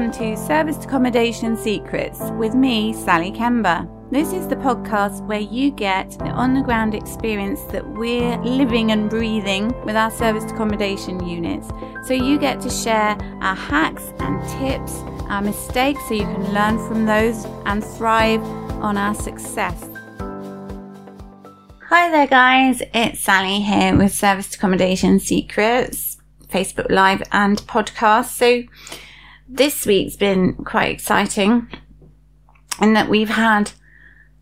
Welcome to Serviced Accommodation Secrets with me, Sally Kemba. This is the podcast where you get the on the ground experience that we're living and breathing with our serviced accommodation units. So you get to share our hacks and tips, our mistakes, so you can learn from those and thrive on our success. Hi there, guys. It's Sally here with Serviced Accommodation Secrets, Facebook Live and podcast. So this week's been quite exciting in that we've had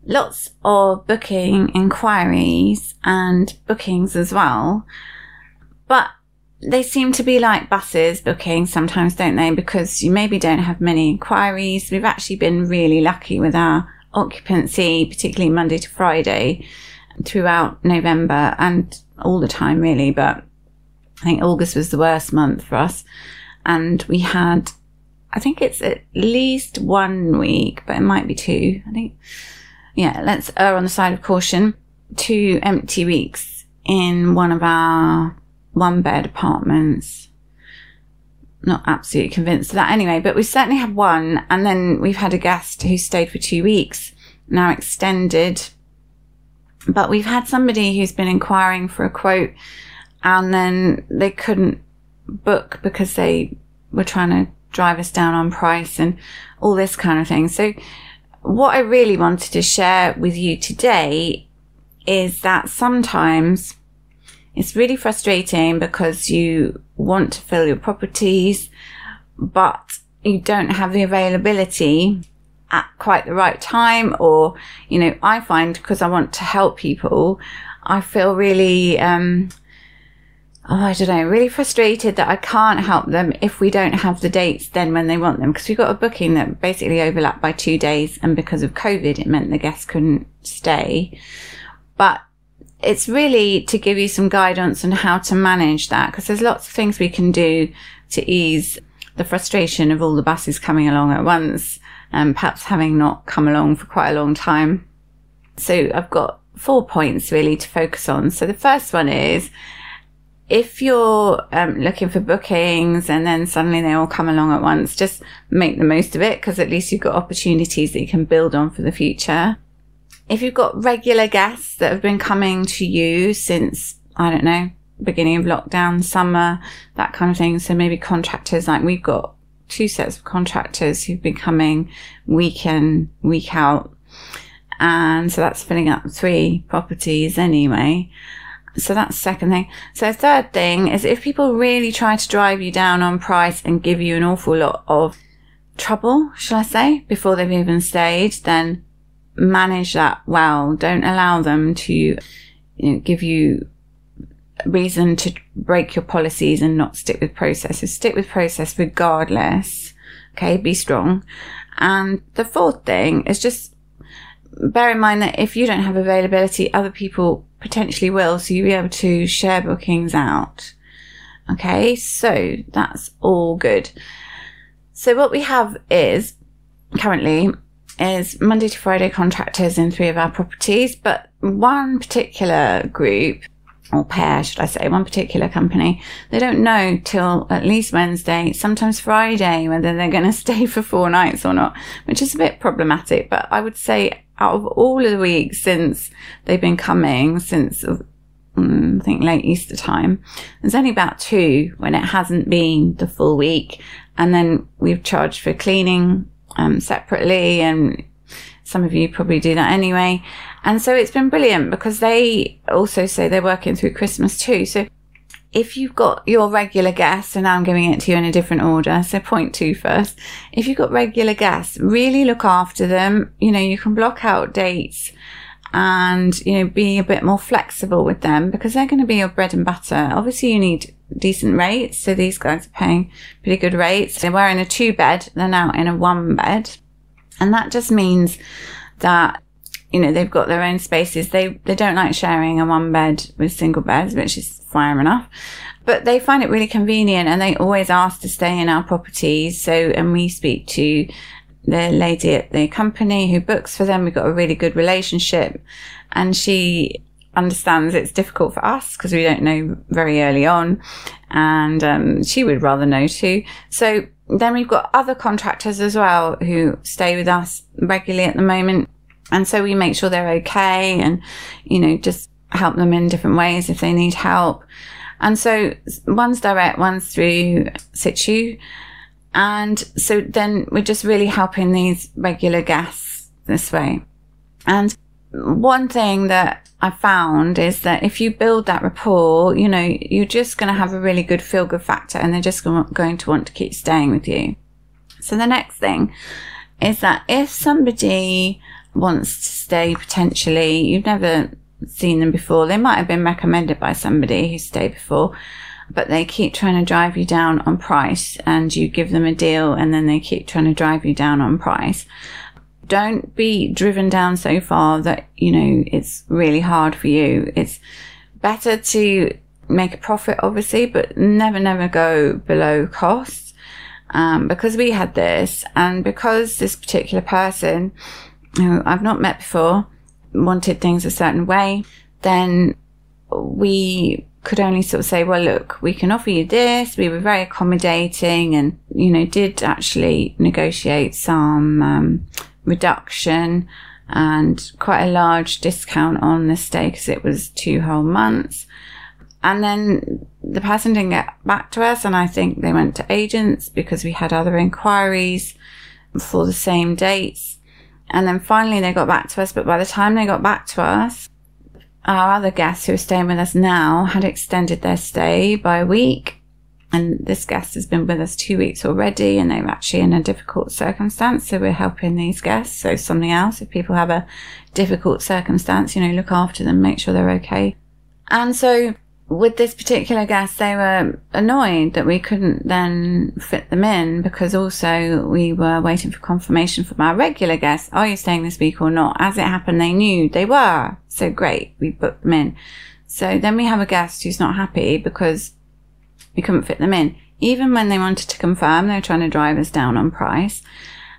lots of booking inquiries and bookings as well. But they seem to be like buses booking sometimes, don't they? Because you maybe don't have many inquiries. We've actually been really lucky with our occupancy, particularly Monday to Friday throughout November and all the time really. But I think August was the worst month for us. And we had I think it's at least one week, but it might be two. I think, yeah, let's err on the side of caution. Two empty weeks in one of our one bed apartments. Not absolutely convinced of that anyway, but we certainly had one. And then we've had a guest who stayed for two weeks, now extended. But we've had somebody who's been inquiring for a quote and then they couldn't book because they were trying to drive us down on price and all this kind of thing. So what I really wanted to share with you today is that sometimes it's really frustrating because you want to fill your properties, but you don't have the availability at quite the right time. Or, you know, I find because I want to help people, I feel really, um, oh, I don't know, really frustrated that I can't help them if we don't have the dates then when they want them. Because we got a booking that basically overlapped by two days. And because of COVID, it meant the guests couldn't stay. But it's really to give you some guidance on how to manage that. Because there's lots of things we can do to ease the frustration of all the buses coming along at once and perhaps having not come along for quite a long time. So I've got four points really to focus on. So the first one is if you're um, looking for bookings and then suddenly they all come along at once, just make the most of it because at least you've got opportunities that you can build on for the future. If you've got regular guests that have been coming to you since, I don't know, beginning of lockdown, summer, that kind of thing. So maybe contractors, like we've got two sets of contractors who've been coming week in, week out. And so that's filling up three properties anyway. So that's second thing. So third thing is if people really try to drive you down on price and give you an awful lot of trouble, shall I say, before they've even stayed, then manage that well. Don't allow them to you know, give you reason to break your policies and not stick with processes. Stick with process regardless. Okay, be strong. And the fourth thing is just bear in mind that if you don't have availability, other people potentially will. So you'll be able to share bookings out. Okay. So that's all good. So what we have is currently is Monday to Friday contractors in three of our properties, but one particular group or pair, should I say, one particular company, they don't know till at least Wednesday, sometimes Friday, whether they're going to stay for four nights or not, which is a bit problematic. But I would say out of all of the weeks since they've been coming, since um, I think late Easter time, there's only about two when it hasn't been the full week. And then we've charged for cleaning um, separately, and some of you probably do that anyway. And so it's been brilliant because they also say they're working through Christmas too. So if you've got your regular guests, and I'm giving it to you in a different order, so point two first. If you've got regular guests, really look after them. You know, you can block out dates and, you know, be a bit more flexible with them because they're going to be your bread and butter. Obviously, you need decent rates. So these guys are paying pretty good rates. They were in a two bed, they're now in a one bed. And that just means that you know, they've got their own spaces. They, they don't like sharing a one bed with single beds, which is fire enough. But they find it really convenient and they always ask to stay in our properties. So, and we speak to the lady at the company who books for them. We've got a really good relationship and she understands it's difficult for us because we don't know very early on and um, she would rather know too. So then we've got other contractors as well who stay with us regularly at the moment. And so we make sure they're okay and, you know, just help them in different ways if they need help. And so one's direct, one's through situ. And so then we're just really helping these regular guests this way. And one thing that I found is that if you build that rapport, you know, you're just going to have a really good feel good factor and they're just going to want to keep staying with you. So the next thing is that if somebody wants to stay potentially, you've never seen them before, they might have been recommended by somebody who stayed before, but they keep trying to drive you down on price and you give them a deal and then they keep trying to drive you down on price don't be driven down so far that, you know, it's really hard for you. It's better to make a profit, obviously, but never, never go below cost. Um, because we had this and because this particular person who I've not met before wanted things a certain way, then we could only sort of say, well, look, we can offer you this. We were very accommodating and, you know, did actually negotiate some, um, reduction and quite a large discount on the stay because it was two whole months. And then the person didn't get back to us, and I think they went to agents because we had other inquiries for the same dates. And then finally they got back to us, but by the time they got back to us, our other guests who are staying with us now had extended their stay by a week and this guest has been with us two weeks already and they're actually in a difficult circumstance. So we're helping these guests. So something else, if people have a difficult circumstance, you know, look after them, make sure they're okay. And so with this particular guest, they were annoyed that we couldn't then fit them in because also we were waiting for confirmation from our regular guests. Are you staying this week or not? As it happened, they knew they were. So great. We booked them in. So then we have a guest who's not happy because we couldn't fit them in. Even when they wanted to confirm, they were trying to drive us down on price.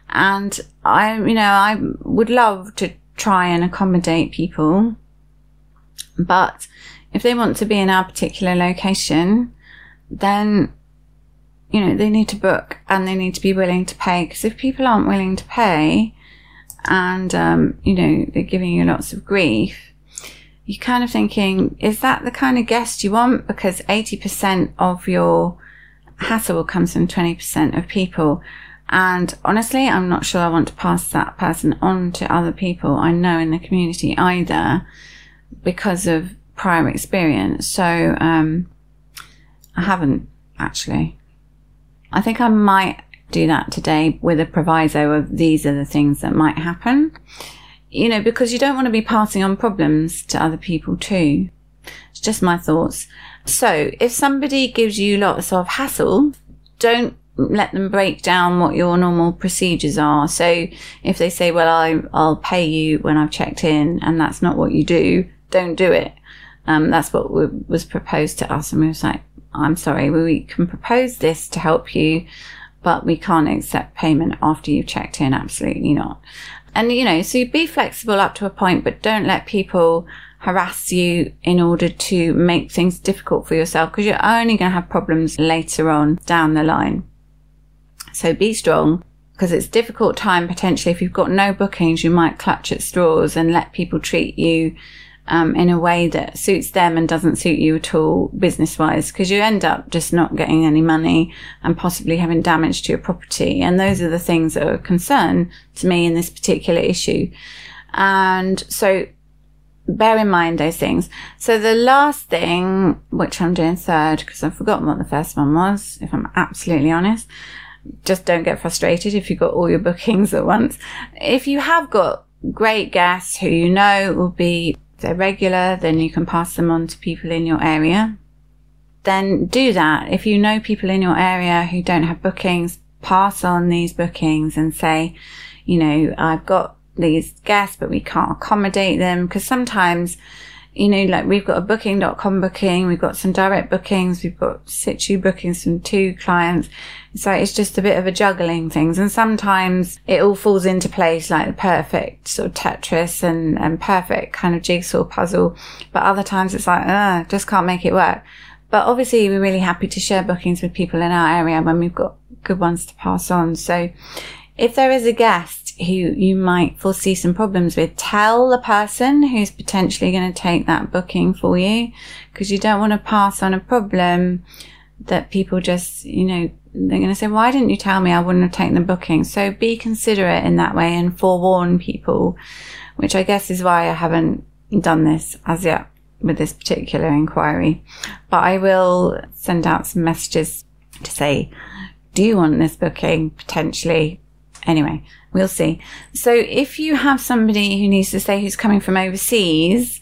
And I, you know, I would love to try and accommodate people. But if they want to be in our particular location, then, you know, they need to book and they need to be willing to pay. Because if people aren't willing to pay and, um, you know, they're giving you lots of grief, you're kind of thinking, is that the kind of guest you want? Because 80% of your hassle comes from 20% of people. And honestly, I'm not sure I want to pass that person on to other people I know in the community either because of prior experience. So, um, I haven't actually. I think I might do that today with a proviso of these are the things that might happen you know, because you don't want to be passing on problems to other people too. It's just my thoughts. So if somebody gives you lots of hassle, don't let them break down what your normal procedures are. So if they say, well, I, I'll pay you when I've checked in and that's not what you do, don't do it. Um, that's what was proposed to us. And we was like, I'm sorry, we can propose this to help you, but we can't accept payment after you've checked in. Absolutely not. And, you know, so you be flexible up to a point, but don't let people harass you in order to make things difficult for yourself because you're only going to have problems later on down the line. So be strong because it's difficult time potentially. If you've got no bookings, you might clutch at straws and let people treat you um, in a way that suits them and doesn't suit you at all business wise because you end up just not getting any money and possibly having damage to your property. And those are the things that are a concern to me in this particular issue. And so bear in mind those things. So the last thing, which I'm doing third because I've forgotten what the first one was, if I'm absolutely honest. Just don't get frustrated if you've got all your bookings at once. If you have got great guests who you know will be they're regular, then you can pass them on to people in your area. Then do that. If you know people in your area who don't have bookings, pass on these bookings and say, you know, I've got these guests, but we can't accommodate them because sometimes you know, like we've got a booking.com booking, we've got some direct bookings, we've got situ bookings from two clients. So it's just a bit of a juggling things. And sometimes it all falls into place like the perfect sort of Tetris and, and perfect kind of jigsaw puzzle. But other times it's like, uh, just can't make it work. But obviously, we're really happy to share bookings with people in our area when we've got good ones to pass on. So if there is a guest who you might foresee some problems with, tell the person who's potentially going to take that booking for you because you don't want to pass on a problem that people just, you know, they're going to say, why didn't you tell me I wouldn't have taken the booking? So be considerate in that way and forewarn people, which I guess is why I haven't done this as yet with this particular inquiry. But I will send out some messages to say, do you want this booking potentially? Anyway, we'll see. So if you have somebody who needs to stay who's coming from overseas,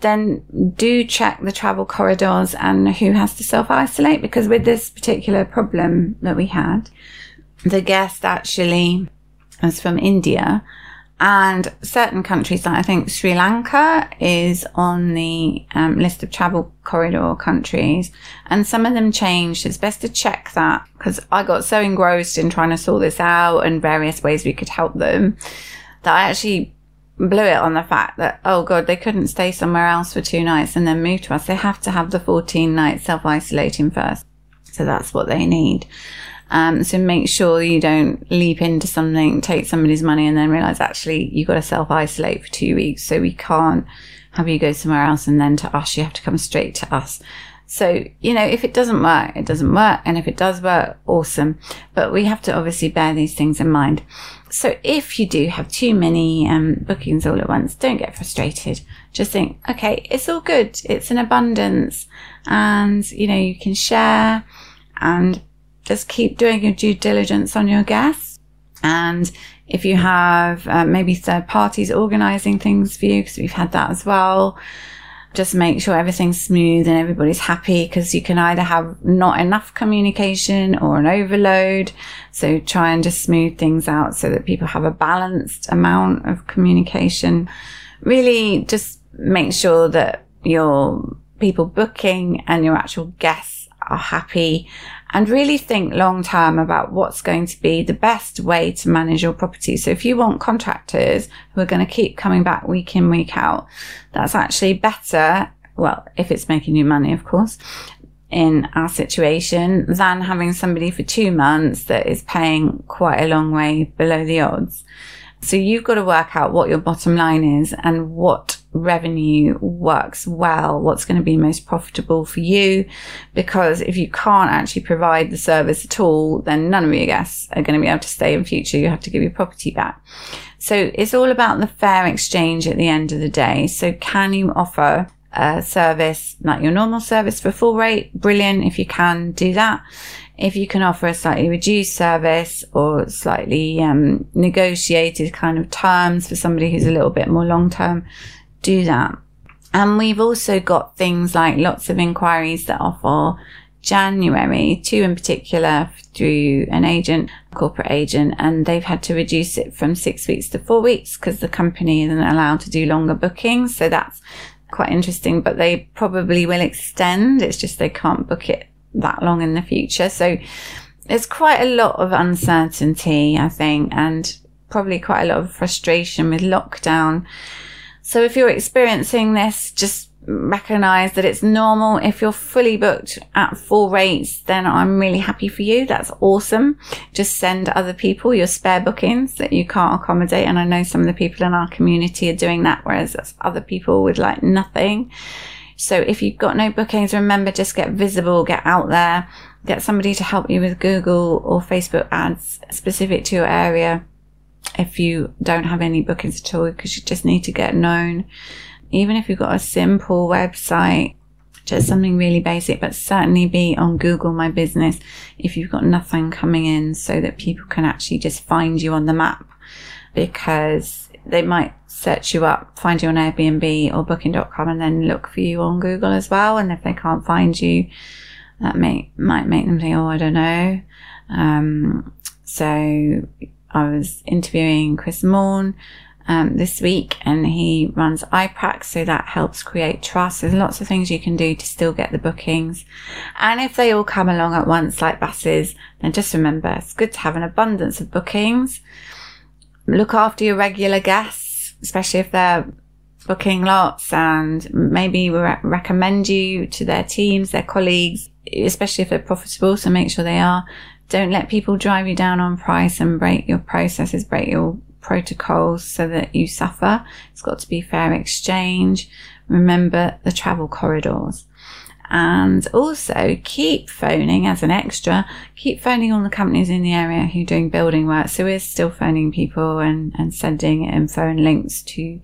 then do check the travel corridors and who has to self isolate because with this particular problem that we had, the guest actually was from India and certain countries, like I think Sri Lanka is on the um, list of travel corridor countries, and some of them changed. It's best to check that because I got so engrossed in trying to sort this out and various ways we could help them that I actually blew it on the fact that, oh God, they couldn't stay somewhere else for two nights and then move to us. They have to have the 14 nights self isolating first. So that's what they need. Um, so make sure you don't leap into something, take somebody's money, and then realize actually you've got to self isolate for two weeks. So we can't have you go somewhere else and then to us. You have to come straight to us. So, you know, if it doesn't work, it doesn't work. And if it does work, awesome. But we have to obviously bear these things in mind. So if you do have too many um, bookings all at once, don't get frustrated. Just think, okay, it's all good. It's an abundance and, you know, you can share and just keep doing your due diligence on your guests. And if you have uh, maybe third parties organizing things for you, because we've had that as well, just make sure everything's smooth and everybody's happy because you can either have not enough communication or an overload. So try and just smooth things out so that people have a balanced amount of communication. Really just make sure that your people booking and your actual guests are happy and really think long term about what's going to be the best way to manage your property. So if you want contractors who are going to keep coming back week in, week out, that's actually better. Well, if it's making you money, of course, in our situation than having somebody for two months that is paying quite a long way below the odds. So you've got to work out what your bottom line is and what revenue works well, what's going to be most profitable for you. Because if you can't actually provide the service at all, then none of your guests are going to be able to stay in future. You have to give your property back. So it's all about the fair exchange at the end of the day. So can you offer a service like your normal service for full rate? Brilliant. If you can do that if you can offer a slightly reduced service or slightly um, negotiated kind of terms for somebody who's a little bit more long term, do that. And we've also got things like lots of inquiries that are for January, two in particular through an agent, corporate agent, and they've had to reduce it from six weeks to four weeks because the company isn't allowed to do longer bookings. So that's quite interesting, but they probably will extend. It's just they can't book it that long in the future. So there's quite a lot of uncertainty, I think, and probably quite a lot of frustration with lockdown. So if you're experiencing this, just recognize that it's normal. If you're fully booked at full rates, then I'm really happy for you. That's awesome. Just send other people your spare bookings that you can't accommodate. And I know some of the people in our community are doing that, whereas that's other people with like nothing. So if you've got no bookings, remember just get visible, get out there, get somebody to help you with Google or Facebook ads specific to your area. If you don't have any bookings at all, because you just need to get known. Even if you've got a simple website, just something really basic, but certainly be on Google My Business if you've got nothing coming in so that people can actually just find you on the map because they might search you up, find you on Airbnb or booking.com and then look for you on Google as well. And if they can't find you, that may, might make them think, oh, I don't know. Um, so I was interviewing Chris Morn, um, this week and he runs iPrac. So that helps create trust. There's lots of things you can do to still get the bookings. And if they all come along at once, like buses, then just remember it's good to have an abundance of bookings. Look after your regular guests especially if they're booking lots and maybe re- recommend you to their teams, their colleagues, especially if they're profitable. So make sure they are. Don't let people drive you down on price and break your processes, break your protocols so that you suffer. It's got to be fair exchange. Remember the travel corridors. And also keep phoning as an extra, keep phoning all the companies in the area who are doing building work. So we're still phoning people and, and sending info and links to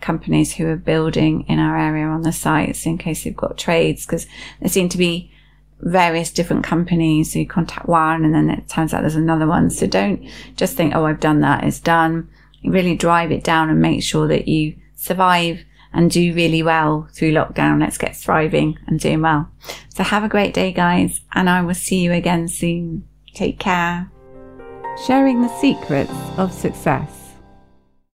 companies who are building in our area on the sites in case they've got trades because there seem to be various different companies. So you contact one and then it turns out there's another one. So don't just think, oh, I've done that, it's done. You really drive it down and make sure that you survive and do really well through lockdown. Let's get thriving and doing well. So have a great day, guys, and I will see you again soon. Take care. Sharing the secrets of success.